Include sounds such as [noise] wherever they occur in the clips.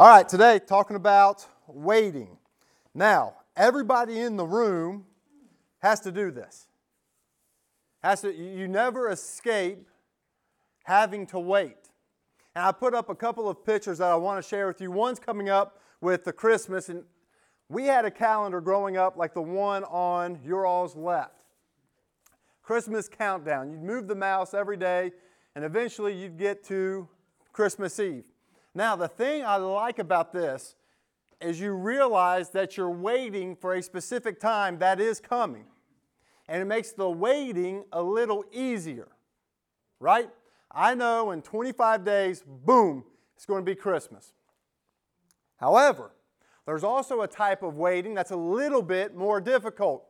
All right, today talking about waiting. Now, everybody in the room has to do this. Has to, you never escape having to wait. And I put up a couple of pictures that I want to share with you. One's coming up with the Christmas, and we had a calendar growing up like the one on your all's left. Christmas countdown. You'd move the mouse every day, and eventually you'd get to Christmas Eve. Now, the thing I like about this is you realize that you're waiting for a specific time that is coming. And it makes the waiting a little easier, right? I know in 25 days, boom, it's going to be Christmas. However, there's also a type of waiting that's a little bit more difficult.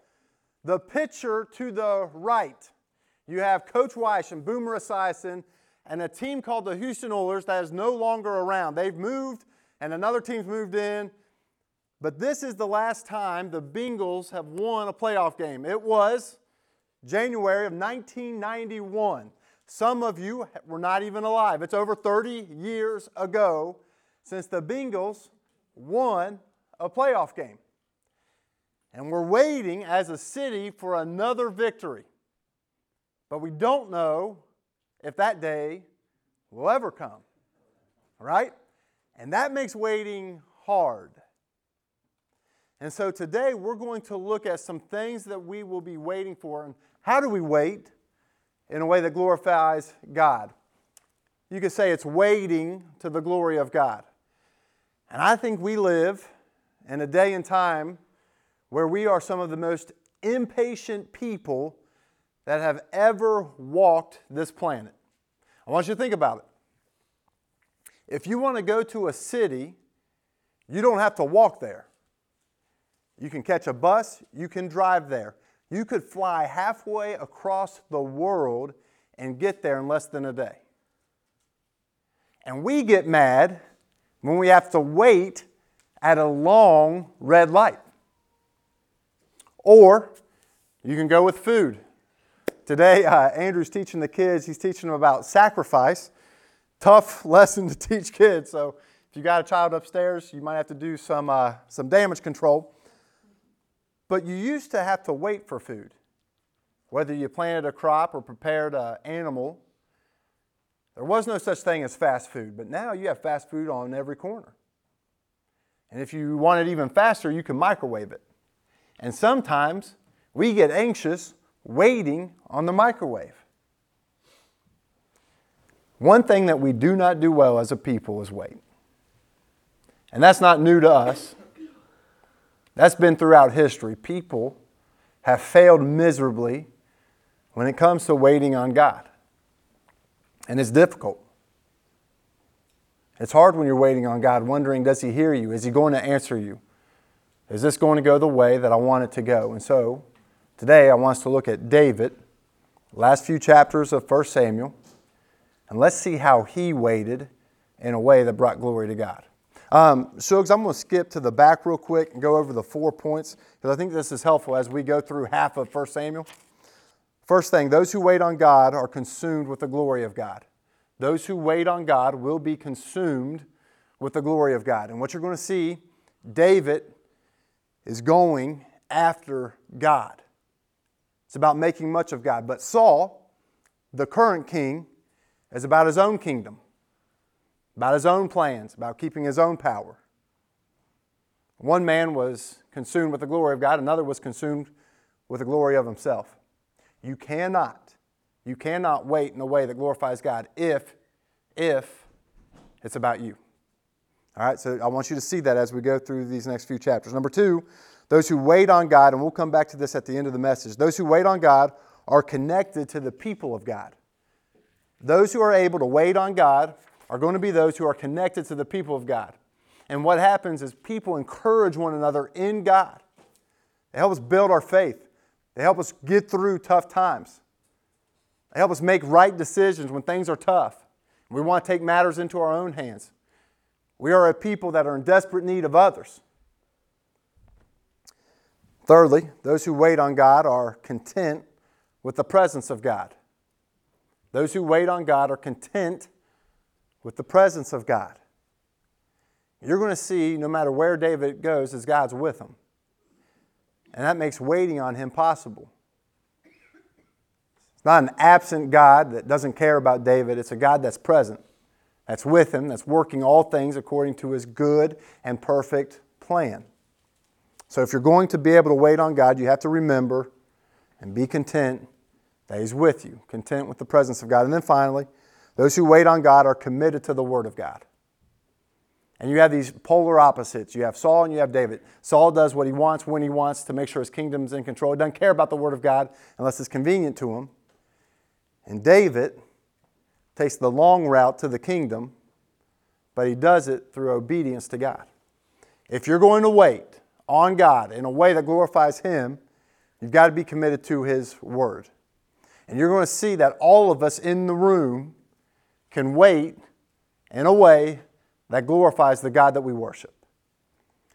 The picture to the right, you have Coach Wyche and Boomer Esiason and a team called the Houston Oilers that is no longer around. They've moved, and another team's moved in. But this is the last time the Bengals have won a playoff game. It was January of 1991. Some of you were not even alive. It's over 30 years ago since the Bengals won a playoff game. And we're waiting as a city for another victory. But we don't know if that day will ever come. Right? And that makes waiting hard. And so today we're going to look at some things that we will be waiting for and how do we wait in a way that glorifies God. You could say it's waiting to the glory of God. And I think we live in a day and time where we are some of the most impatient people that have ever walked this planet. I want you to think about it. If you want to go to a city, you don't have to walk there. You can catch a bus, you can drive there. You could fly halfway across the world and get there in less than a day. And we get mad when we have to wait at a long red light. Or you can go with food. Today, uh, Andrew's teaching the kids, he's teaching them about sacrifice. Tough [laughs] lesson to teach kids. So if you got a child upstairs, you might have to do some, uh, some damage control. But you used to have to wait for food. Whether you planted a crop or prepared an animal, there was no such thing as fast food. But now you have fast food on every corner. And if you want it even faster, you can microwave it. And sometimes we get anxious waiting on the microwave. One thing that we do not do well as a people is wait. And that's not new to us. That's been throughout history. People have failed miserably when it comes to waiting on God. And it's difficult. It's hard when you're waiting on God, wondering, does He hear you? Is He going to answer you? Is this going to go the way that I want it to go? And so, today I want us to look at David, last few chapters of 1 Samuel, and let's see how he waited in a way that brought glory to God. Um, Shugs, I'm going to skip to the back real quick and go over the four points because I think this is helpful as we go through half of 1 Samuel. First thing, those who wait on God are consumed with the glory of God. Those who wait on God will be consumed with the glory of God. And what you're going to see, David is going after God. It's about making much of God. But Saul, the current king, is about his own kingdom, about his own plans, about keeping his own power. One man was consumed with the glory of God, another was consumed with the glory of himself. You cannot, you cannot wait in a way that glorifies God if, if it's about you. All right, so I want you to see that as we go through these next few chapters. Number two, those who wait on God, and we'll come back to this at the end of the message, those who wait on God are connected to the people of God. Those who are able to wait on God are going to be those who are connected to the people of God. And what happens is people encourage one another in God. They help us build our faith, they help us get through tough times, they help us make right decisions when things are tough. We want to take matters into our own hands. We are a people that are in desperate need of others. Thirdly, those who wait on God are content with the presence of God. Those who wait on God are content with the presence of God. you're going to see no matter where David goes, as God's with him. And that makes waiting on him possible. It's not an absent God that doesn't care about David, it's a God that's present, that's with him, that's working all things according to his good and perfect plan. So if you're going to be able to wait on God, you have to remember and be content that He's with you, content with the presence of God. And then finally, those who wait on God are committed to the Word of God. And you have these polar opposites. You have Saul and you have David. Saul does what he wants when he wants to make sure his kingdom's in control. He doesn't care about the Word of God unless it's convenient to him. And David takes the long route to the kingdom, but he does it through obedience to God. If you're going to wait on God in a way that glorifies Him, you've got to be committed to His Word. And you're going to see that all of us in the room can wait in a way that glorifies the God that we worship.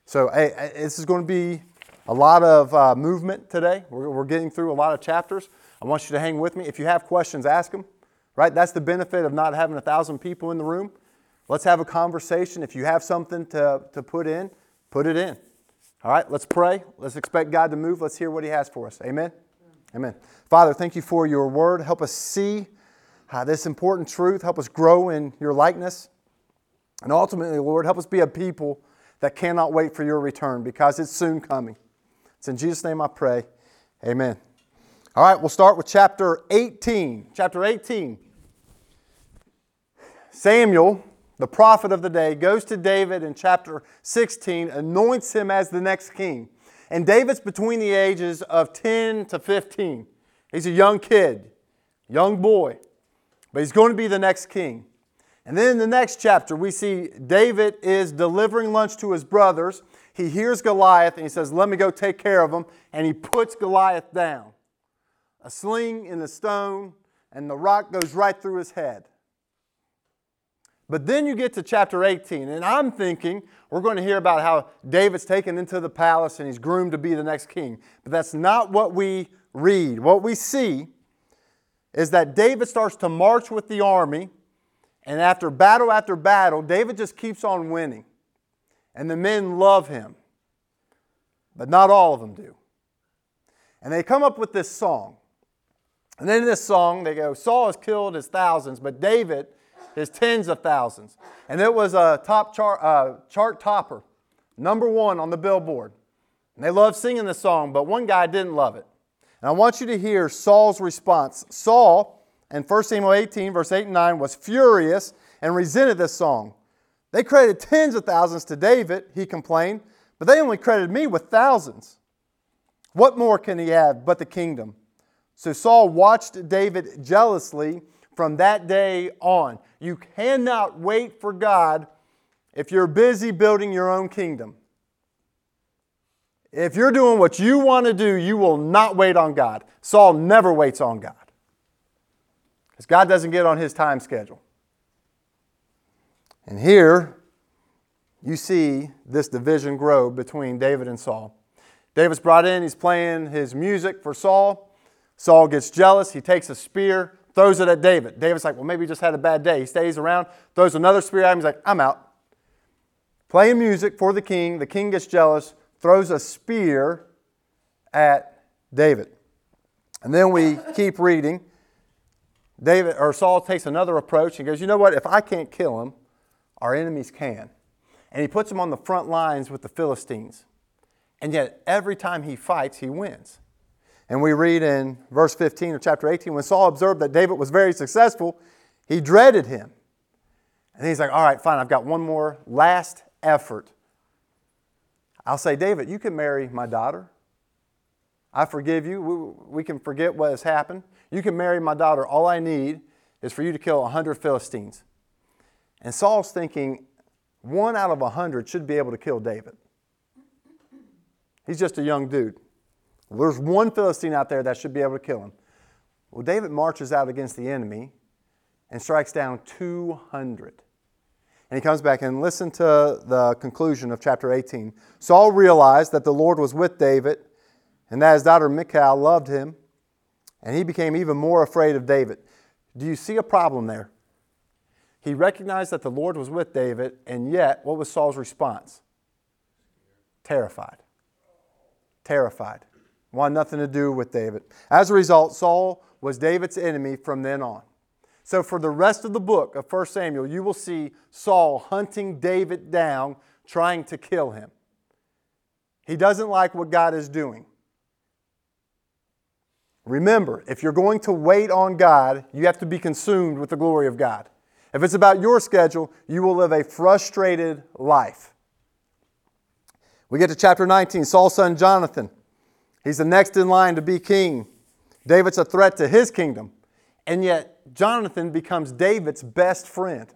So, hey, this is going to be a lot of uh, movement today. We're, we're getting through a lot of chapters. I want you to hang with me. If you have questions, ask them. Right? That's the benefit of not having a thousand people in the room. Let's have a conversation. If you have something to, to put in, put it in. All right, let's pray. Let's expect God to move. Let's hear what He has for us. Amen. Amen. Father, thank you for your word. Help us see uh, this important truth. Help us grow in your likeness. And ultimately, Lord, help us be a people that cannot wait for your return because it's soon coming. It's in Jesus' name I pray. Amen. All right, we'll start with chapter 18. Chapter 18. Samuel the prophet of the day, goes to David in chapter 16, anoints him as the next king. And David's between the ages of 10 to 15. He's a young kid, young boy, but he's going to be the next king. And then in the next chapter, we see David is delivering lunch to his brothers. He hears Goliath and he says, Let me go take care of him. And he puts Goliath down. A sling in the stone, and the rock goes right through his head. But then you get to chapter 18, and I'm thinking we're going to hear about how David's taken into the palace and he's groomed to be the next king. But that's not what we read. What we see is that David starts to march with the army, and after battle after battle, David just keeps on winning. And the men love him, but not all of them do. And they come up with this song. And in this song, they go, Saul has killed his thousands, but David his tens of thousands. And it was a top chart, uh, chart topper, number one on the billboard. And they loved singing the song, but one guy didn't love it. And I want you to hear Saul's response. Saul, in 1 Samuel 18, verse 8 and 9, was furious and resented this song. They credited tens of thousands to David, he complained, but they only credited me with thousands. What more can he have but the kingdom? So Saul watched David jealously from that day on. You cannot wait for God if you're busy building your own kingdom. If you're doing what you want to do, you will not wait on God. Saul never waits on God because God doesn't get on his time schedule. And here you see this division grow between David and Saul. David's brought in, he's playing his music for Saul. Saul gets jealous, he takes a spear, throws it at David. David's like, well, maybe he just had a bad day. He stays around, throws another spear at him. He's like, I'm out. Playing music for the king. The king gets jealous, throws a spear at David. And then we keep reading. David or Saul takes another approach and goes, You know what? If I can't kill him, our enemies can. And he puts him on the front lines with the Philistines. And yet, every time he fights, he wins. And we read in verse 15 of chapter 18 when Saul observed that David was very successful, he dreaded him. And he's like, All right, fine, I've got one more last effort. I'll say, David, you can marry my daughter. I forgive you. We, we can forget what has happened. You can marry my daughter. All I need is for you to kill 100 Philistines. And Saul's thinking, one out of 100 should be able to kill David. He's just a young dude. Well, there's one Philistine out there that should be able to kill him. Well, David marches out against the enemy and strikes down 200. And he comes back and listen to the conclusion of chapter 18. Saul realized that the Lord was with David and that his daughter Michal loved him, and he became even more afraid of David. Do you see a problem there? He recognized that the Lord was with David, and yet, what was Saul's response? Terrified. Terrified. Wanted nothing to do with David. As a result, Saul was David's enemy from then on. So, for the rest of the book of 1 Samuel, you will see Saul hunting David down, trying to kill him. He doesn't like what God is doing. Remember, if you're going to wait on God, you have to be consumed with the glory of God. If it's about your schedule, you will live a frustrated life. We get to chapter 19, Saul's son Jonathan. He's the next in line to be king. David's a threat to his kingdom. And yet, Jonathan becomes David's best friend.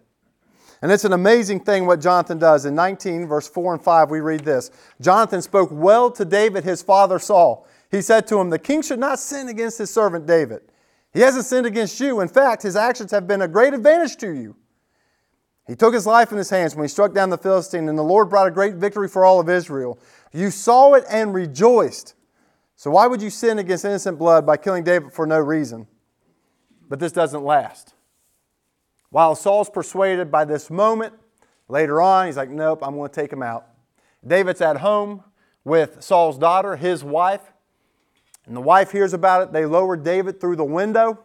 And it's an amazing thing what Jonathan does. In 19, verse 4 and 5, we read this Jonathan spoke well to David, his father Saul. He said to him, The king should not sin against his servant David. He hasn't sinned against you. In fact, his actions have been a great advantage to you. He took his life in his hands when he struck down the Philistine, and the Lord brought a great victory for all of Israel. You saw it and rejoiced. So why would you sin against innocent blood by killing David for no reason? But this doesn't last. While Saul's persuaded by this moment, later on, he's like, Nope, I'm going to take him out. David's at home with Saul's daughter, his wife, and the wife hears about it. They lower David through the window.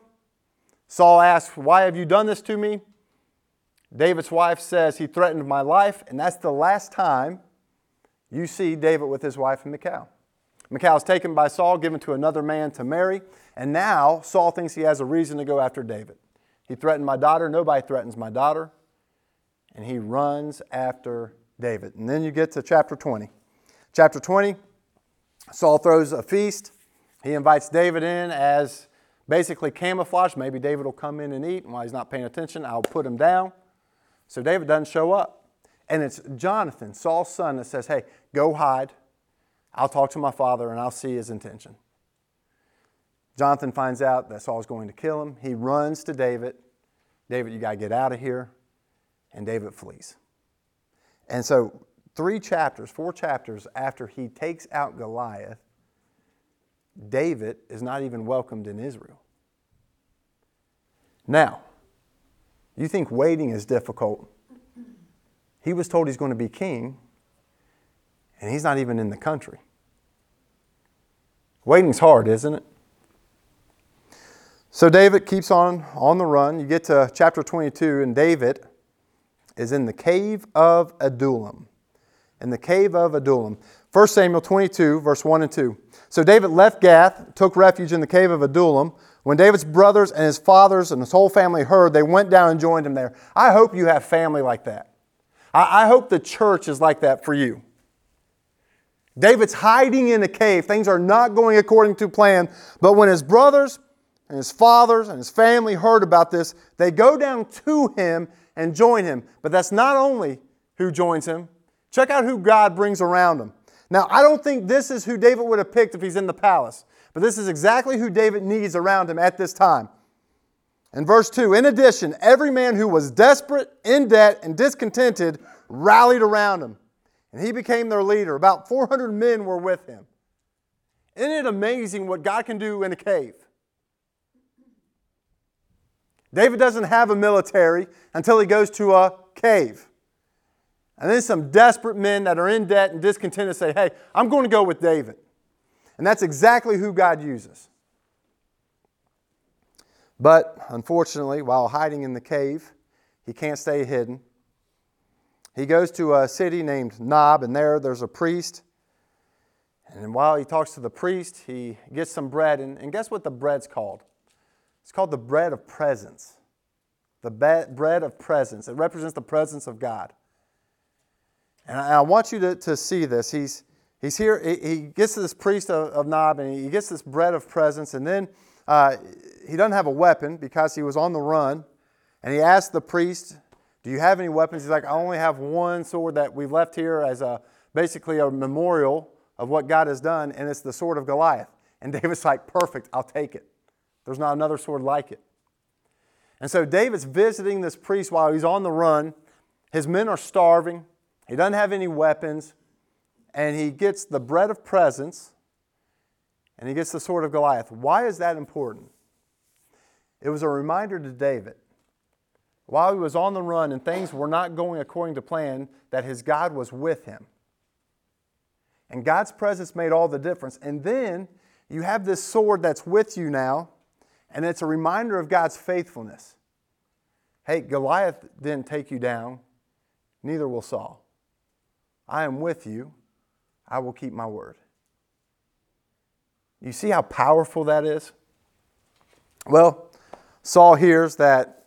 Saul asks, Why have you done this to me? David's wife says, He threatened my life, and that's the last time you see David with his wife, and Michal. Michal is taken by Saul, given to another man to marry, and now Saul thinks he has a reason to go after David. He threatened my daughter. Nobody threatens my daughter. And he runs after David. And then you get to chapter 20. Chapter 20, Saul throws a feast. He invites David in as basically camouflage. Maybe David will come in and eat, and while he's not paying attention, I'll put him down. So David doesn't show up. And it's Jonathan, Saul's son, that says, Hey, go hide. I'll talk to my father and I'll see his intention. Jonathan finds out that Saul's going to kill him. He runs to David. David, you got to get out of here. And David flees. And so, three chapters, four chapters after he takes out Goliath, David is not even welcomed in Israel. Now, you think waiting is difficult. He was told he's going to be king, and he's not even in the country. Waiting's hard, isn't it? So David keeps on on the run. You get to chapter 22, and David is in the cave of Adullam. In the cave of Adullam. 1 Samuel 22, verse 1 and 2. So David left Gath, took refuge in the cave of Adullam. When David's brothers and his fathers and his whole family heard, they went down and joined him there. I hope you have family like that. I, hope the church is like that for you. David's hiding in a cave. Things are not going according to plan. But when his brothers and his fathers and his family heard about this, they go down to him and join him. But that's not only who joins him. Check out who God brings around him. Now, I don't think this is who David would have picked if he's in the palace, but this is exactly who David needs around him at this time. In verse 2, in addition, every man who was desperate, in debt, and discontented rallied around him and he became their leader. About 400 men were with him. Isn't it amazing what God can do in a cave? David doesn't have a military until he goes to a cave. And then some desperate men that are in debt and discontented say, Hey, I'm going to go with David. And that's exactly who God uses. But unfortunately, while hiding in the cave, he can't stay hidden. He goes to a city named Nob, and there there's a priest. And while he talks to the priest, he gets some bread. And, and guess what the bread's called? It's called the bread of presence. The be- bread of presence. It represents the presence of God. And I, I want you to, to see this. He's, he's here, he, he gets to this priest of, of Nob, and he gets this bread of presence. And then uh, he doesn't have a weapon because he was on the run. And he asks the priest, do you have any weapons? He's like, I only have one sword that we've left here as a basically a memorial of what God has done, and it's the sword of Goliath. And [laughs] David's like, Perfect, I'll take it. There's not another sword like it. And so David's visiting this priest while he's on the run. His men are starving. He doesn't have any weapons. And he gets the bread of presence and he gets the sword of Goliath. Why is that important? It was a reminder to David while he was on the run and things were not going according to plan, that his God was with him. And God's presence made all the difference. And then you have this sword that's with you now, and it's a reminder of God's faithfulness. Hey, Goliath didn't take you down, neither will Saul. I am with you, I will keep my word. You see how powerful that is? Well, Saul hears that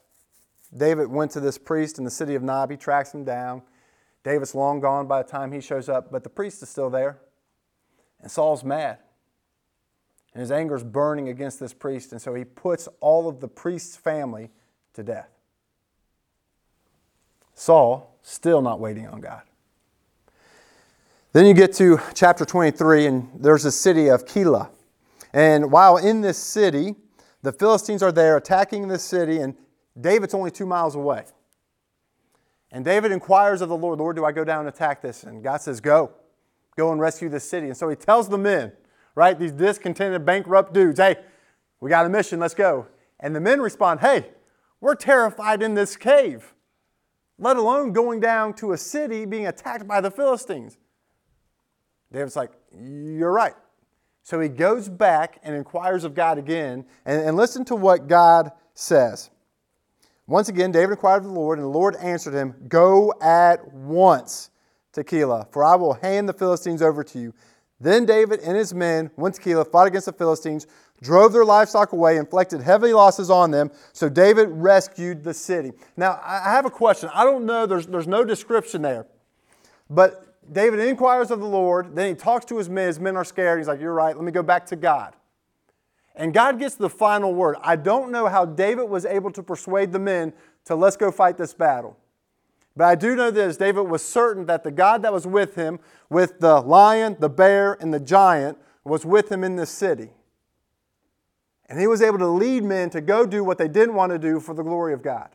David went to this priest in the city of Nob. He tracks him down. David's long gone by the time he shows up, but the priest is still there. And Saul's mad. And his anger is burning against this priest, and so he puts all of the priest's family to death. Saul, still not waiting on God. Then you get to chapter 23, and there's a city of Keilah. And while in this city, the Philistines are there attacking this city, and David's only two miles away. And David inquires of the Lord, Lord, do I go down and attack this? And God says, Go. Go and rescue this city. And so he tells the men, right, these discontented, bankrupt dudes, hey, we got a mission, let's go. And the men respond, hey, we're terrified in this cave, let alone going down to a city being attacked by the Philistines. David's like, You're right. So he goes back and inquires of God again, and, and listen to what God says. Once again, David inquired of the Lord, and the Lord answered him, Go at once to Keilah, for I will hand the Philistines over to you. Then David and his men went to Keilah, fought against the Philistines, drove their livestock away, inflicted heavy losses on them. So David rescued the city. Now, I have a question. I don't know, there's, there's no description there. But David inquires of the Lord, then he talks to his men. His men are scared. He's like, You're right, let me go back to God. And God gets the final word. I don't know how David was able to persuade the men to let's go fight this battle. But I do know this David was certain that the God that was with him, with the lion, the bear, and the giant, was with him in this city. And he was able to lead men to go do what they didn't want to do for the glory of God.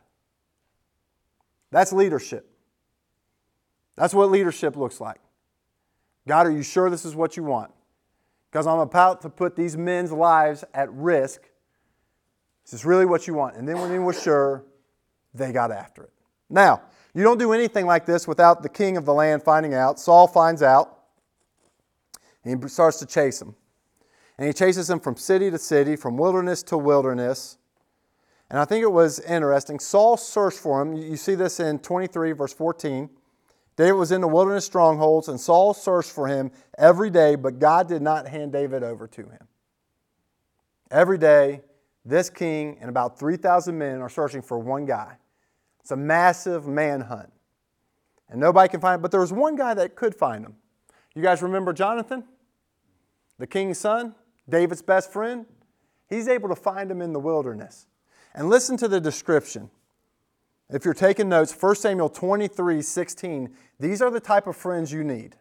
That's leadership. That's what leadership looks like. God, are you sure this is what you want? Because I'm about to put these men's lives at risk. Is this really what you want? And then when he was sure, they got after it. Now, you don't do anything like this without the king of the land finding out. Saul finds out, and he starts to chase him. And he chases him from city to city, from wilderness to wilderness. And I think it was interesting. Saul searched for him. You see this in 23, verse 14. David was in the wilderness strongholds, and Saul searched for him every day, but God did not hand David over to him. Every day, this king and about 3,000 men are searching for one guy. It's a massive manhunt. And nobody can find him, but there was one guy that could find him. You guys remember Jonathan? The king's son, David's best friend? He's able to find him in the wilderness. And listen to the description. If you're taking notes, 1 Samuel 23 16, these are the type of friends you need.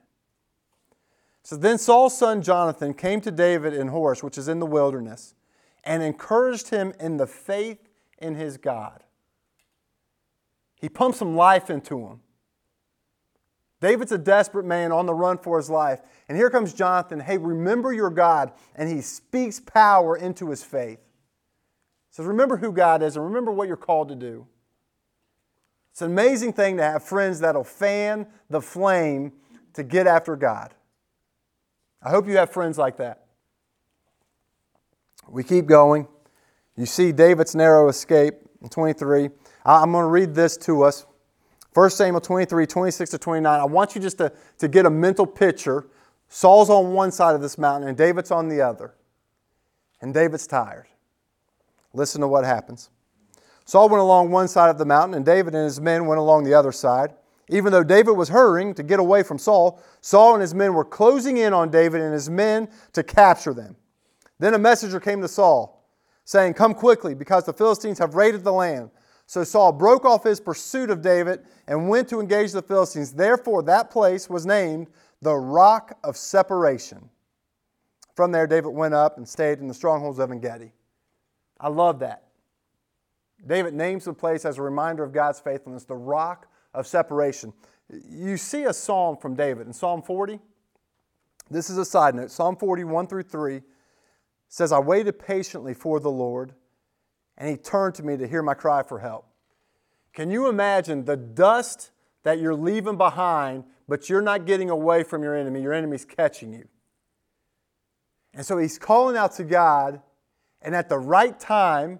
So then Saul's son Jonathan came to David in Horesh, which is in the wilderness, and encouraged him in the faith in his God. He pumped some life into him. David's a desperate man on the run for his life. And here comes Jonathan. Hey, remember your God. And he speaks power into his faith. He says, Remember who God is and remember what you're called to do. It's an amazing thing to have friends that'll fan the flame to get after God. I hope you have friends like that. We keep going. You see David's narrow escape in 23. I'm going to read this to us. 1 Samuel 23, 26 to 29. I want you just to, to get a mental picture. Saul's on one side of this mountain and David's on the other. And David's tired. Listen to what happens. Saul went along one side of the mountain, and David and his men went along the other side. Even though David was hurrying to get away from Saul, Saul and his men were closing in on David and his men to capture them. Then a messenger came to Saul, saying, Come quickly, because the Philistines have raided the land. So Saul broke off his pursuit of David and went to engage the Philistines. Therefore, that place was named the Rock of Separation. From there, David went up and stayed in the strongholds of En Gedi. I love that. David names the place as a reminder of God's faithfulness, the rock of separation. You see a psalm from David in Psalm 40. This is a side note. Psalm 40, 1 through 3 says, I waited patiently for the Lord, and he turned to me to hear my cry for help. Can you imagine the dust that you're leaving behind, but you're not getting away from your enemy? Your enemy's catching you. And so he's calling out to God, and at the right time,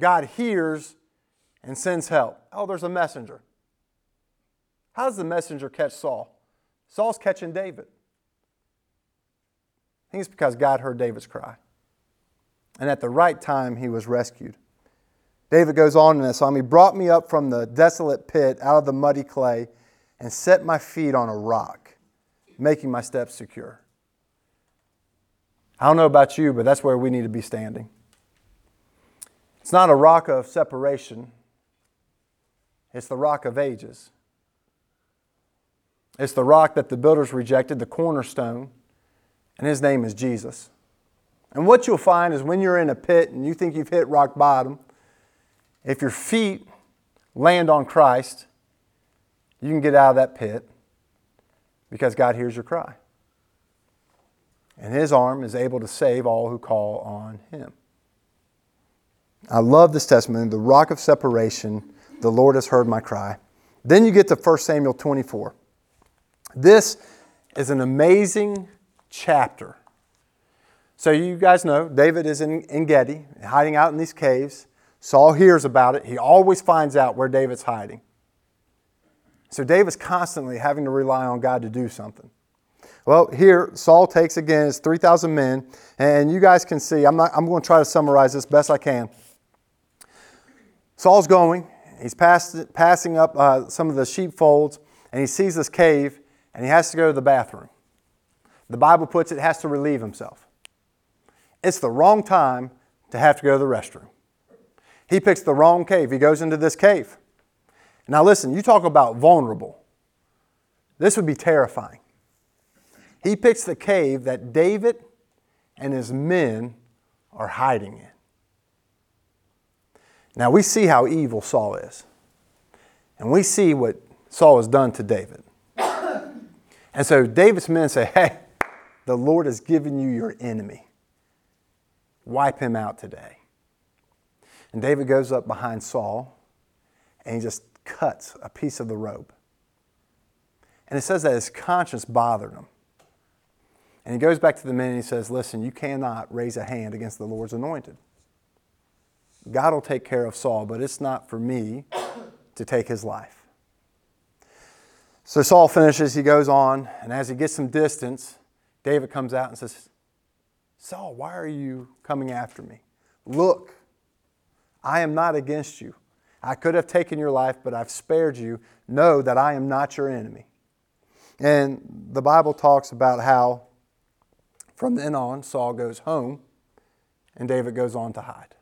God hears and sends help. Oh, there's a messenger. How does the messenger catch Saul? Saul's catching David. I think it's because God heard David's cry. And at the right time, he was rescued. David goes on in this psalm He brought me up from the desolate pit out of the muddy clay and set my feet on a rock, making my steps secure. I don't know about you, but that's where we need to be standing. It's not a rock of separation, it's the rock of ages. It's the rock that the builders rejected, the cornerstone, and his name is Jesus. And what you'll find is when you're in a pit and you think you've hit rock bottom, if your feet land on Christ, you can get out of that pit because God hears your cry. And his arm is able to save all who call on him. I love this testimony, the rock of separation, the Lord has heard my cry. Then you get to 1 Samuel 24. This is an amazing chapter. So, you guys know David is in, En Gedi, hiding out in these caves. Saul hears about it. He always finds out where David's hiding. So David's constantly having to rely on God to do something. Well, here Saul takes again his 3,000 men, and you guys can see, I'm, not, I'm going to try to summarize this best I can. Saul's going, he's passed, passing up uh, some of the sheepfolds, and he sees this cave, and he has to go to the bathroom. The Bible puts it, has to relieve himself. It's the wrong time to have to go to the restroom. He picks the wrong cave. He goes into this cave. Now, listen, you talk about vulnerable. This would be terrifying. He picks the cave that David and his men are hiding in. Now, we see how evil Saul is. And we see what Saul has done to David. And so David's men say, Hey, the Lord has given you your enemy. Wipe him out today. And David goes up behind Saul and he just cuts a piece of the robe. And it says that his conscience bothered him. And he goes back to the men and he says, Listen, you cannot raise a hand against the Lord's anointed. God will take care of Saul, but it's not for me to take his life. So Saul finishes, he goes on, and as he gets some distance, David comes out and says, Saul, why are you coming after me? Look, I am not against you. I could have taken your life, but I've spared you. Know that I am not your enemy. And the Bible talks about how from then on, Saul goes home and David goes on to hide.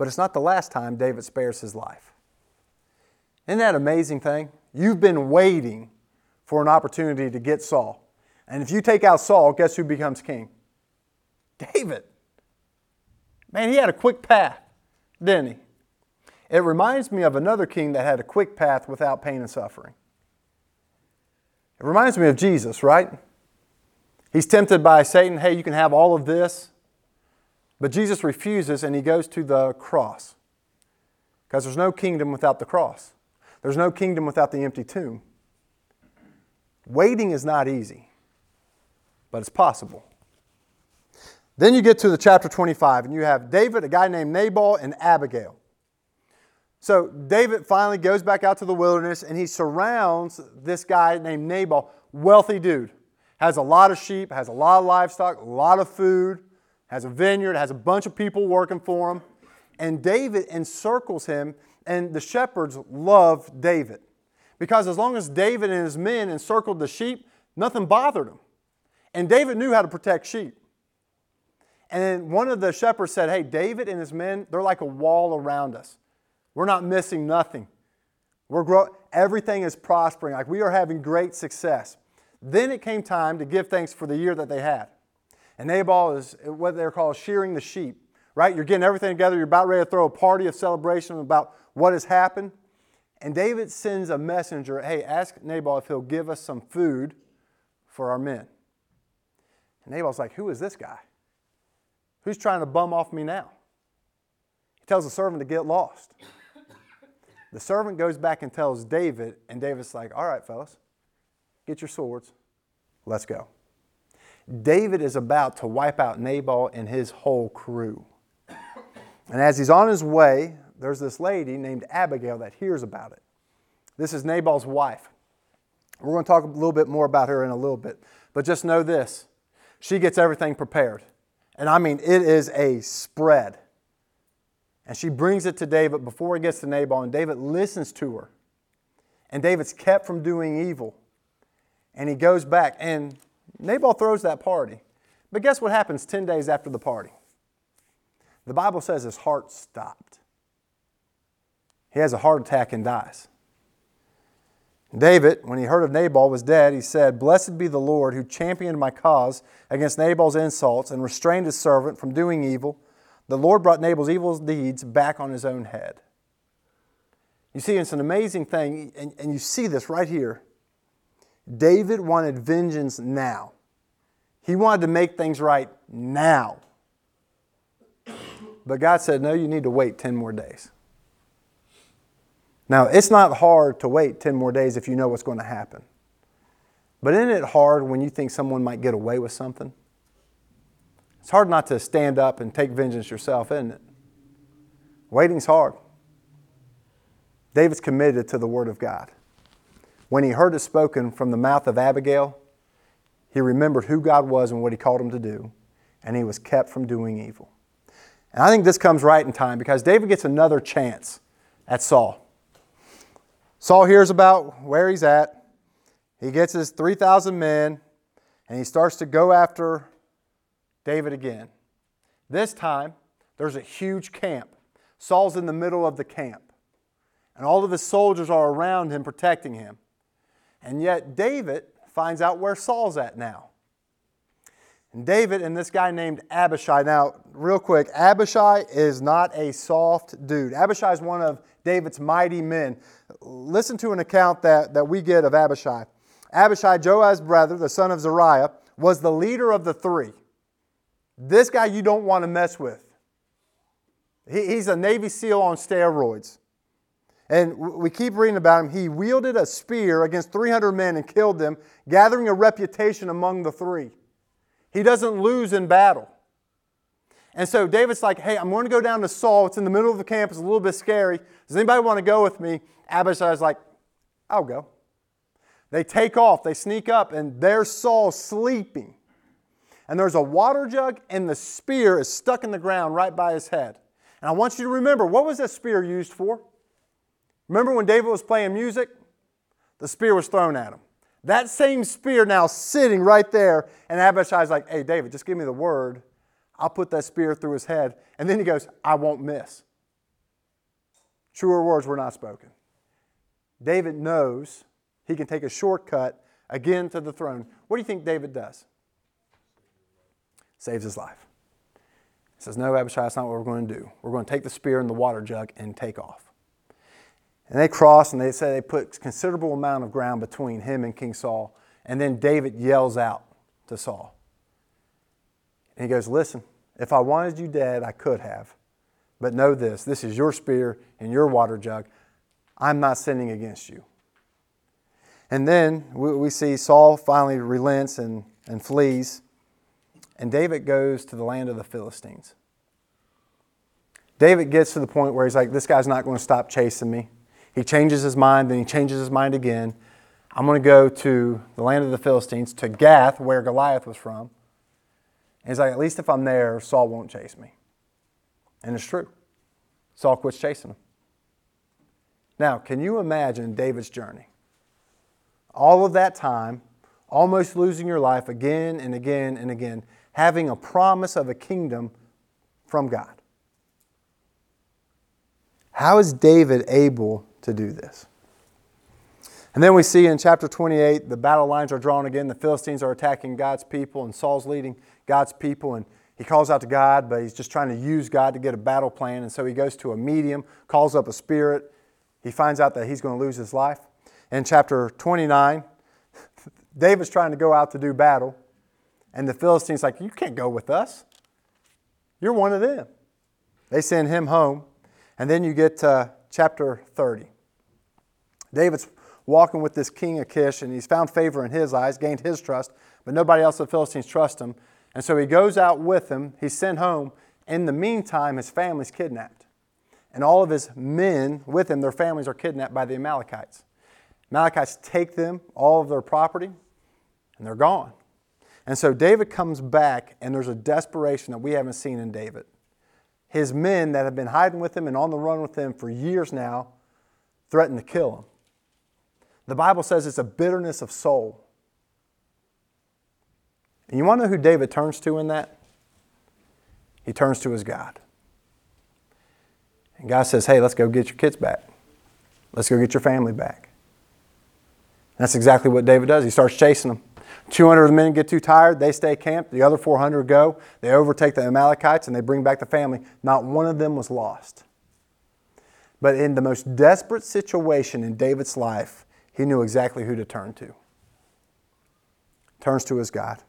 But it's not the last time David spares his life. Isn't that amazing thing? You've been waiting for an opportunity to get Saul. And if you take out Saul, guess who becomes king? David. Man, he had a quick path didn't he? It reminds me of another king that had a quick path without pain and suffering. It reminds me of Jesus, right? He's tempted by Satan, hey, you can have all of this. But Jesus refuses and he goes to the cross. Because there's no kingdom without the cross, there's no kingdom without the empty tomb. Waiting is not easy, but it's possible. Then you get to the chapter 25, and you have David, a guy named Nabal, and Abigail. So David finally goes back out to the wilderness and he surrounds this guy named Nabal, wealthy dude. Has a lot of sheep, has a lot of livestock, a lot of food, has a vineyard, has a bunch of people working for him. And David encircles him, and the shepherds love David. Because as long as David and his men encircled the sheep, nothing bothered them. And David knew how to protect sheep. And one of the shepherds said, Hey, David and his men, they're like a wall around us. We're not missing nothing. We're grow- everything is prospering. Like we are having great success. Then it came time to give thanks for the year that they had. And Nabal is what they're called shearing the sheep, right? You're getting everything together. You're about ready to throw a party of celebration about what has happened. And David sends a messenger, hey, ask Nabal if he'll give us some food for our men. And Nabal's like, who is this guy? Who's trying to bum off me now? He tells the servant to get lost. The servant goes back and tells David, and David's like, All right, fellas, get your swords. Let's go. David is about to wipe out Nabal and his whole crew. And as he's on his way, there's this lady named Abigail that hears about it. This is Nabal's wife. We're going to talk a little bit more about her in a little bit. But just know this she gets everything prepared. And I mean, it is a spread. And she brings it to David before he gets to Nabal, and David listens to her. And David's kept from doing evil. And he goes back, and Nabal throws that party. But guess what happens 10 days after the party? The Bible says his heart stopped. He has a heart attack and dies. David, when he heard of Nabal was dead, he said, Blessed be the Lord who championed my cause against Nabal's insults and restrained his servant from doing evil. The Lord brought Nabal's evil deeds back on his own head. You see, it's an amazing thing, and, and you see this right here. David wanted vengeance now. He wanted to make things right now. But God said, No, you need to wait 10 more days. Now, it's not hard to wait 10 more days if you know what's going to happen. But isn't it hard when you think someone might get away with something? It's hard not to stand up and take vengeance yourself, isn't it? Waiting's hard. David's committed to the Word of God. When he heard it spoken from the mouth of Abigail, he remembered who God was and what he called him to do, and he was kept from doing evil. And I think this comes right in time because David gets another chance at Saul. Saul hears about where he's at. He gets his 3,000 men and he starts to go after David again. This time, there's a huge camp. Saul's in the middle of the camp, and all of his soldiers are around him protecting him. And yet, David finds out where Saul's at now. And David and this guy named Abishai. Now, real quick, Abishai is not a soft dude. Abishai is one of David's mighty men. Listen to an account that, that we get of Abishai. Abishai, Joab's brother, the son of Zeruiah, was the leader of the three. This guy you don't want to mess with. He, he's a Navy SEAL on steroids. And we keep reading about him. He wielded a spear against 300 men and killed them, gathering a reputation among the three. He doesn't lose in battle. And so David's like, hey, I'm going to go down to Saul. It's in the middle of the camp. It's a little bit scary. Does anybody want to go with me? Abishai's like, I'll go. They take off. They sneak up, and there's Saul sleeping. And there's a water jug, and the spear is stuck in the ground right by his head. And I want you to remember what was that spear used for? Remember when David was playing music? The spear was thrown at him. That same spear now sitting right there, and Abishai's like, hey, David, just give me the word I'll put that spear through his head. And then he goes, I won't miss. Truer words were not spoken. David knows he can take a shortcut again to the throne. What do you think David does? Saves his life. He says, No, Abishai, that's not what we're going to do. We're going to take the spear and the water jug and take off. And they cross and they say they put considerable amount of ground between him and King Saul. And then David yells out to Saul. And he goes, Listen, if I wanted you dead, I could have. But know this this is your spear and your water jug. I'm not sinning against you. And then we see Saul finally relents and, and flees, and David goes to the land of the Philistines. David gets to the point where he's like, This guy's not going to stop chasing me. He changes his mind, then he changes his mind again. I'm going to go to the land of the Philistines, to Gath, where Goliath was from. And he's like, at least if I'm there, Saul won't chase me. And it's true. Saul quits chasing him. Now, can you imagine David's journey? All of that time, almost losing your life again and again and again, having a promise of a kingdom from God. How is David able to do this? And then we see in chapter 28, the battle lines are drawn again. The Philistines are attacking God's people, and Saul's leading God's people. And he calls out to God, but he's just trying to use God to get a battle plan. And so he goes to a medium, calls up a spirit. He finds out that he's going to lose his life. In chapter 29, [laughs] David's trying to go out to do battle. And the Philistines like, You can't go with us. You're one of them. They send him home. And then you get to chapter 30. David's walking with this king Achish, and he's found favor in his eyes, gained his trust, but nobody else the Philistines trust him. And so he goes out with him. He's sent home. In the meantime, his family's kidnapped. And all of his men with him, their families are kidnapped by the Amalekites. Amalekites take them, all of their property, and they're gone. And so David comes back, and there's a desperation that we haven't seen in David. His men that have been hiding with him and on the run with him for years now threaten to kill him. The Bible says it's a bitterness of soul. And you want to know who David turns to in that? He turns to his God. And God says, Hey, let's go get your kids back. Let's go get your family back. And that's exactly what David does. He starts chasing them. 200 of the men get too tired. They stay camped. The other 400 go. They overtake the Amalekites and they bring back the family. Not one of them was lost. But in the most desperate situation in David's life, he knew exactly who to turn to. Turns to his God.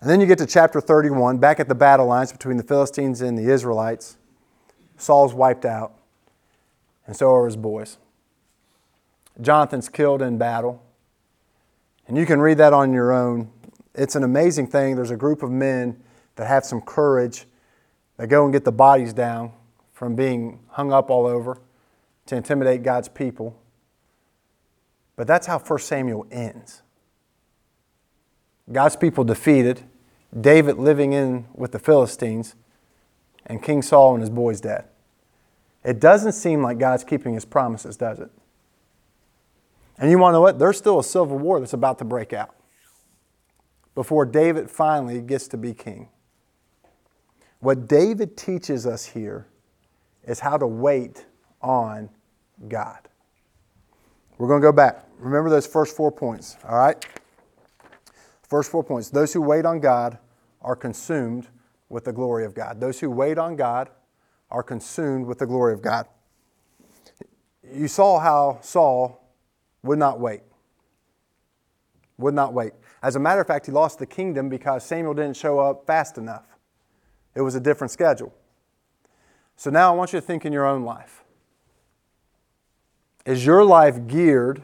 And then you get to chapter 31, back at the battle lines between the Philistines and the Israelites. Saul's wiped out, and so are his boys. Jonathan's killed in battle. And you can read that on your own. It's an amazing thing. There's a group of men that have some courage that go and get the bodies down from being hung up all over to intimidate God's people. But that's how 1 Samuel ends. God's people defeated, David living in with the Philistines, and King Saul and his boys dead. It doesn't seem like God's keeping his promises, does it? And you want to know what? There's still a civil war that's about to break out before David finally gets to be king. What David teaches us here is how to wait on God. We're going to go back. Remember those first four points, all right? First four points. Those who wait on God are consumed with the glory of God. Those who wait on God are consumed with the glory of God. You saw how Saul would not wait. Would not wait. As a matter of fact, he lost the kingdom because Samuel didn't show up fast enough. It was a different schedule. So now I want you to think in your own life. Is your life geared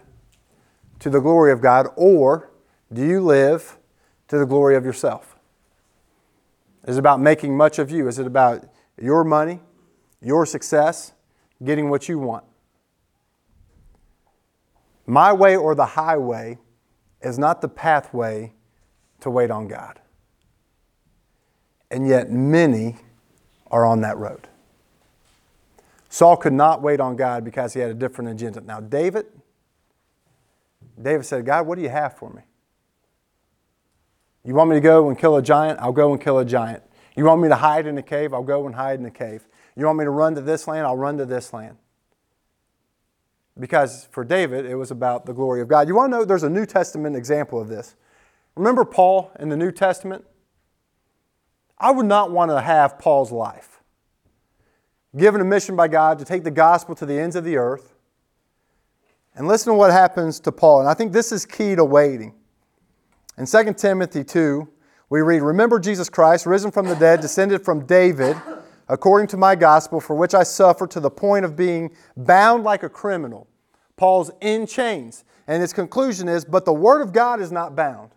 to the glory of God, or do you live to the glory of yourself? Is it about making much of you? Is it about your money, your success, getting what you want? My way or the highway is not the pathway to wait on God. And yet, many are on that road. Saul could not wait on God because he had a different agenda. Now, David, David said, God, what do you have for me? You want me to go and kill a giant? I'll go and kill a giant. You want me to hide in a cave? I'll go and hide in a cave. You want me to run to this land? I'll run to this land because for David, it was about the glory of God. You want to know there's a New Testament example of this. Remember Paul in the New Testament? I would not want to have Paul's life. Given a mission by God to take the gospel to the ends of the earth. And listen to what happens to Paul. And I think this is key to waiting. In 2 Timothy 2, we read, Remember Jesus Christ, risen from the dead, descended from David according to my gospel, for which I suffer to the point of being bound like a criminal. Paul's in chains. And his conclusion is, but the word of God is not bound.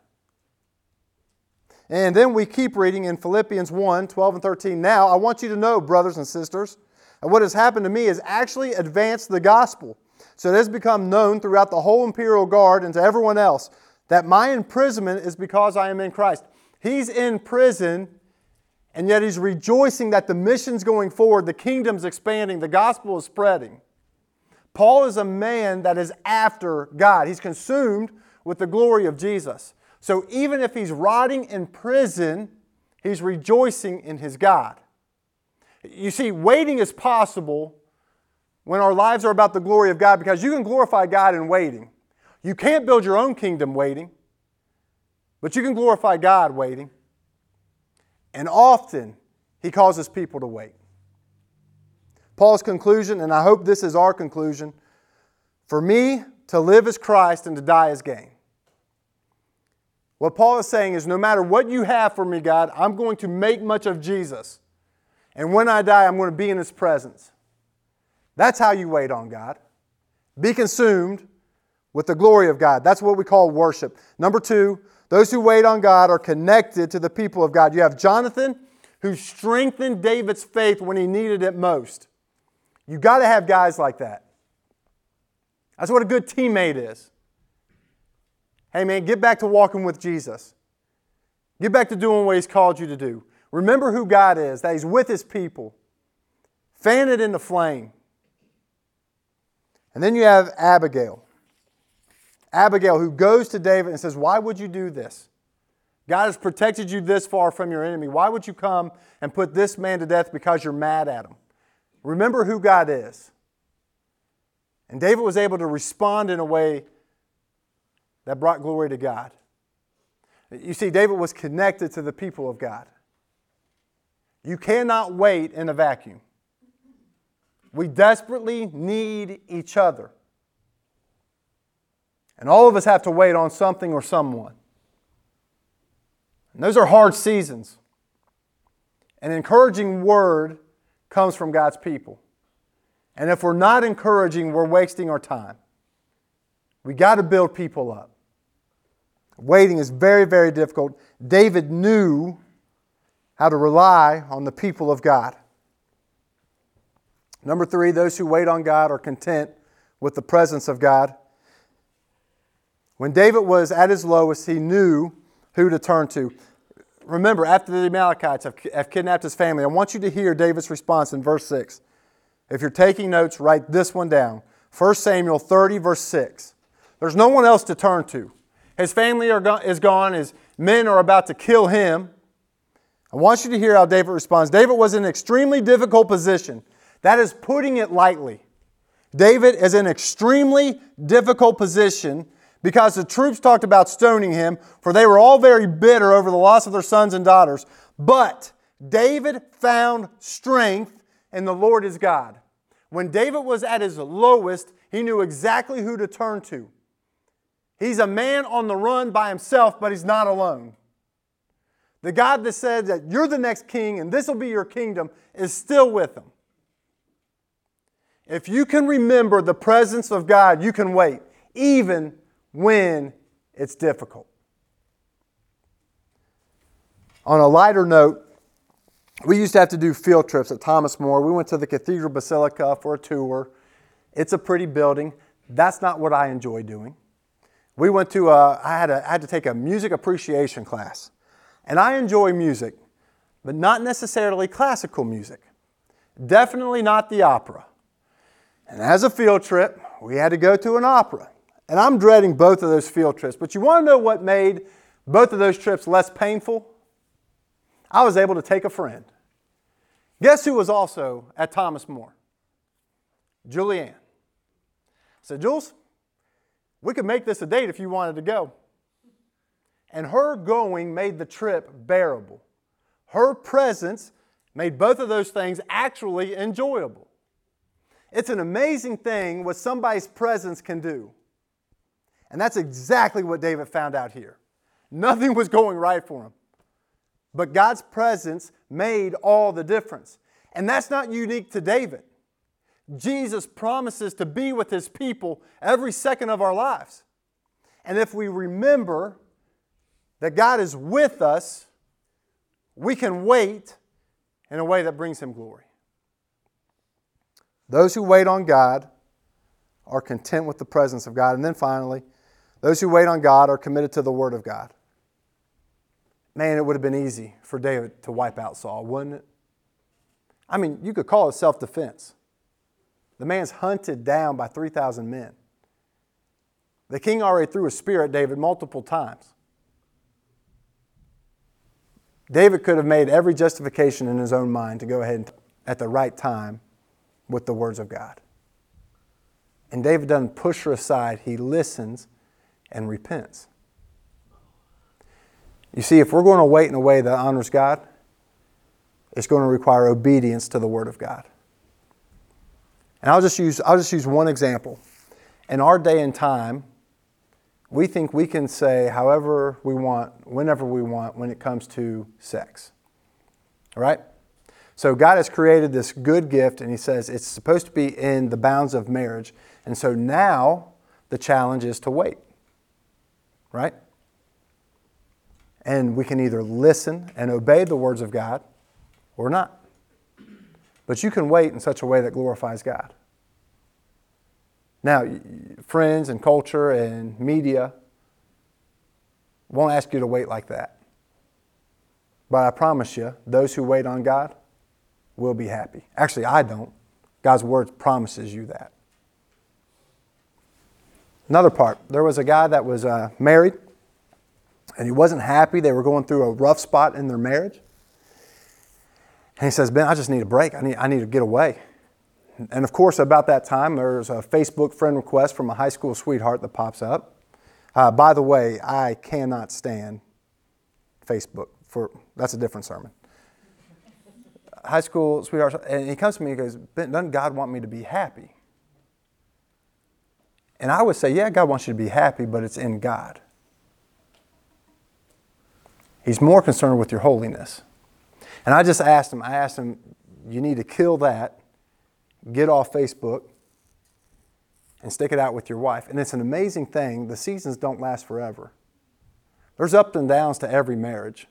And then we keep reading in Philippians 1 12 and 13. Now, I want you to know, brothers and sisters, that what has happened to me has actually advanced the gospel. So it has become known throughout the whole imperial guard and to everyone else that my imprisonment is because I am in Christ. He's in prison and yet he's rejoicing that the mission's going forward, the kingdom's expanding, the gospel is spreading. Paul is a man that is after God. He's consumed with the glory of Jesus. So even if he's rotting in prison, he's rejoicing in his God. You see, waiting is possible when our lives are about the glory of God because you can glorify God in waiting. You can't build your own kingdom waiting, but you can glorify God waiting. And often, he causes people to wait. Paul's conclusion, and I hope this is our conclusion for me, to live as Christ and to die as gain. What Paul is saying is no matter what you have for me, God, I'm going to make much of Jesus. And when I die, I'm going to be in his presence. That's how you wait on God. be consumed with the glory of God. That's what we call worship. Number two, those who wait on God are connected to the people of God. You have Jonathan, who strengthened David's faith when he needed it most. You got to have guys like that. That's what a good teammate is. Hey, man, get back to walking with Jesus. Get back to doing what He's called you to do. Remember who God is, that He's with His people. Fan it into flame. And then you have Abigail. Abigail, who goes to David and says, Why would you do this? God has protected you this far from your enemy. Why would you come and put this man to death because you're mad at him? Remember who God is. And David was able to respond in a way that brought glory to God. You see, David was connected to the people of God. You cannot wait in a vacuum. We desperately need each other. And all of us have to wait on something or someone. And those are hard seasons. An encouraging word comes from God's people. And if we're not encouraging, we're wasting our time. We got to build people up. Waiting is very, very difficult. David knew how to rely on the people of God. Number three, those who wait on God are content with the presence of God. When David was at his lowest, he knew who to turn to. Remember, after the Amalekites have, have kidnapped his family, I want you to hear David's response in verse 6. If you're taking notes, write this one down 1 Samuel 30, verse 6. There's no one else to turn to. His family go- is gone, his men are about to kill him. I want you to hear how David responds. David was in an extremely difficult position. That is putting it lightly. David is in an extremely difficult position because the troops talked about stoning him, for they were all very bitter over the loss of their sons and daughters. But David found strength in the Lord his God. When David was at his lowest, he knew exactly who to turn to. He's a man on the run by himself, but he's not alone. The God that said that you're the next king and this will be your kingdom is still with him. If you can remember the presence of God, you can wait, even when it's difficult. On a lighter note, we used to have to do field trips at Thomas More. We went to the Cathedral Basilica for a tour. It's a pretty building. That's not what I enjoy doing. We went to, a, I, had a, I had to take a music appreciation class. And I enjoy music, but not necessarily classical music. Definitely not the opera. And as a field trip, we had to go to an opera. And I'm dreading both of those field trips. But you want to know what made both of those trips less painful? I was able to take a friend. Guess who was also at Thomas More? Julianne. I said, Jules, we could make this a date if you wanted to go. And her going made the trip bearable. Her presence made both of those things actually enjoyable. It's an amazing thing what somebody's presence can do. And that's exactly what David found out here. Nothing was going right for him. But God's presence made all the difference. And that's not unique to David. Jesus promises to be with his people every second of our lives. And if we remember that God is with us, we can wait in a way that brings him glory. Those who wait on God are content with the presence of God. And then finally, those who wait on God are committed to the Word of God. Man, it would have been easy for David to wipe out Saul, wouldn't it? I mean, you could call it self defense. The man's hunted down by 3,000 men. The king already threw a spear at David multiple times. David could have made every justification in his own mind to go ahead and, at the right time with the words of God. And David doesn't push her aside, he listens and repents. You see, if we're going to wait in a way that honors God, it's going to require obedience to the Word of God. And I'll just use, I'll just use one example. In our day and time, we think we can say however we want, whenever we want, when it comes to sex. All right? So God has created this good gift, and He says it's supposed to be in the bounds of marriage. And so now the challenge is to wait, right? And we can either listen and obey the words of God or not. But you can wait in such a way that glorifies God. Now, friends and culture and media won't ask you to wait like that. But I promise you, those who wait on God will be happy. Actually, I don't. God's word promises you that. Another part there was a guy that was uh, married and he wasn't happy. They were going through a rough spot in their marriage. And he says, Ben, I just need a break. I need, I need to get away. And of course, about that time, there's a Facebook friend request from a high school sweetheart that pops up. Uh, by the way, I cannot stand Facebook. For that's a different sermon. high school sweetheart, and he comes to me and goes, "Ben, doesn't God want me to be happy?" And I would say, "Yeah, God wants you to be happy, but it's in God." He's more concerned with your holiness. And I just asked him, I asked him, you need to kill that, get off Facebook, and stick it out with your wife. And it's an amazing thing. The seasons don't last forever. There's ups and downs to every marriage.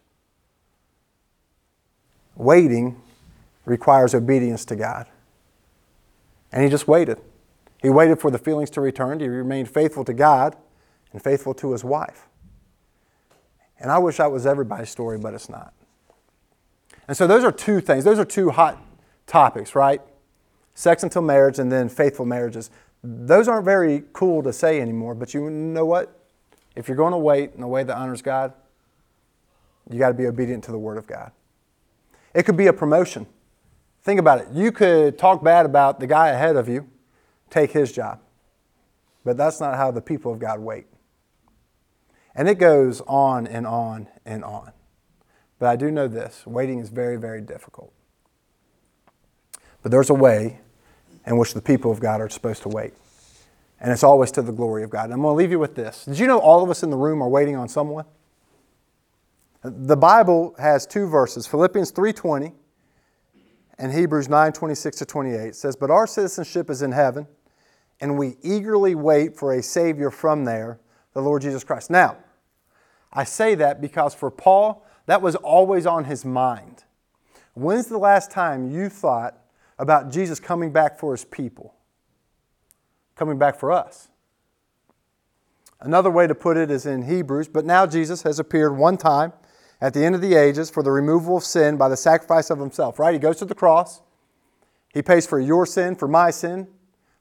Waiting requires obedience to God. And he just waited. He waited for the feelings to return. He remained faithful to God and faithful to his wife. And I wish that was everybody's story, but it's not. And so those are two things. Those are two hot topics, right? Sex until marriage and then faithful marriages. Those aren't very cool to say anymore, but you know what? If you're going to wait in a way that honors God, you got to be obedient to the Word of God. It could be a promotion. Think about it. You could talk bad about the guy ahead of you, take his job. But that's not how the people of God wait. And it goes on and on and on. But I do know this waiting is very, very difficult. But there's a way in which the people of God are supposed to wait. And it's always to the glory of God. And I'm going to leave you with this. Did you know all of us in the room are waiting on someone? The Bible has two verses, Philippians 3:20 and Hebrews 9:26 to 28 it says, "But our citizenship is in heaven, and we eagerly wait for a savior from there, the Lord Jesus Christ. Now, I say that because for Paul, that was always on his mind. When's the last time you thought about Jesus coming back for his people? Coming back for us. Another way to put it is in Hebrews, but now Jesus has appeared one time at the end of the ages for the removal of sin by the sacrifice of himself, right? He goes to the cross. He pays for your sin, for my sin,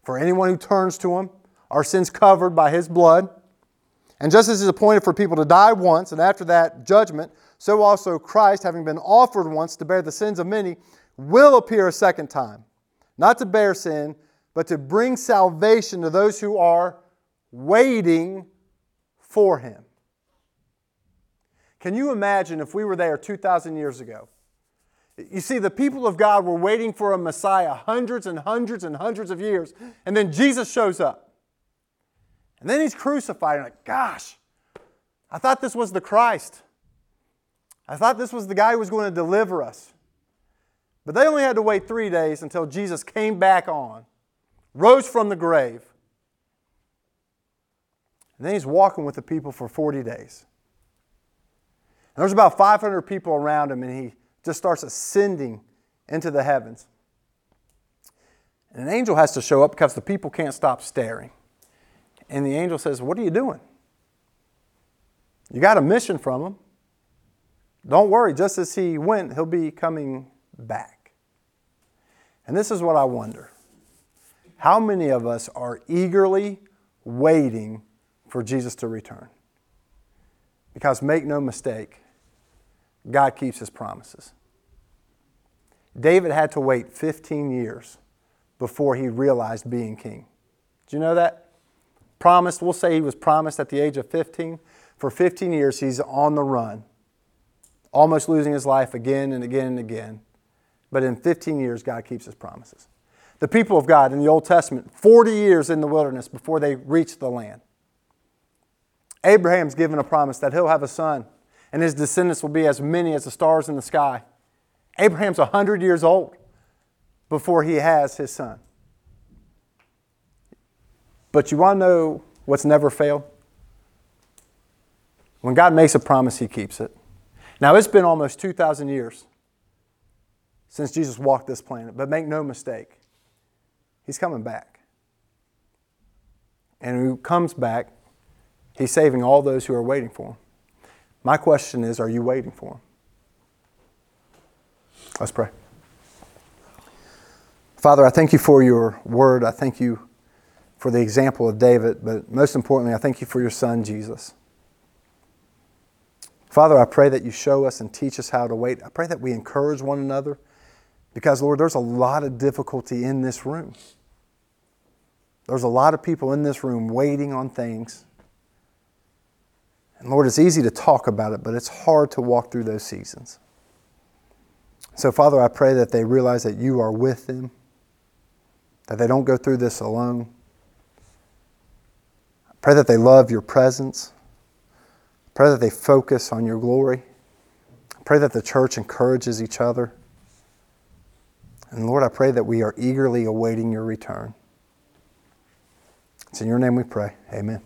for anyone who turns to him. Our sins covered by his blood. And just as is appointed for people to die once, and after that, judgment, so also Christ, having been offered once to bear the sins of many, will appear a second time, not to bear sin, but to bring salvation to those who are waiting for him. Can you imagine if we were there 2,000 years ago? You see, the people of God were waiting for a Messiah hundreds and hundreds and hundreds of years, and then Jesus shows up. And then he's crucified. And like, gosh, I thought this was the Christ. I thought this was the guy who was going to deliver us. But they only had to wait three days until Jesus came back on, rose from the grave. And then he's walking with the people for 40 days. And there's about 500 people around him, and he just starts ascending into the heavens. And an angel has to show up because the people can't stop staring. And the angel says, What are you doing? You got a mission from him. Don't worry, just as he went, he'll be coming back. And this is what I wonder how many of us are eagerly waiting for Jesus to return? Because make no mistake, God keeps his promises. David had to wait 15 years before he realized being king. Do you know that? promised, we'll say he was promised at the age of 15. For 15 years, he's on the run, almost losing his life again and again and again. But in 15 years, God keeps his promises. The people of God in the Old Testament, 40 years in the wilderness before they reach the land. Abraham's given a promise that he'll have a son, and his descendants will be as many as the stars in the sky. Abraham's 100 years old before he has his son. But you want to know what's never failed? When God makes a promise, he keeps it. Now, it's been almost 2,000 years since Jesus walked this planet, but make no mistake, he's coming back. And when he comes back, he's saving all those who are waiting for him. My question is are you waiting for him? Let's pray. Father, I thank you for your word. I thank you for the example of David, but most importantly, I thank you for your son, Jesus. Father, I pray that you show us and teach us how to wait. I pray that we encourage one another because, Lord, there's a lot of difficulty in this room. There's a lot of people in this room waiting on things. And Lord, it's easy to talk about it, but it's hard to walk through those seasons. So, Father, I pray that they realize that you are with them, that they don't go through this alone. I pray that they love your presence. I pray that they focus on your glory. I pray that the church encourages each other. And Lord, I pray that we are eagerly awaiting your return. It's in your name we pray. Amen.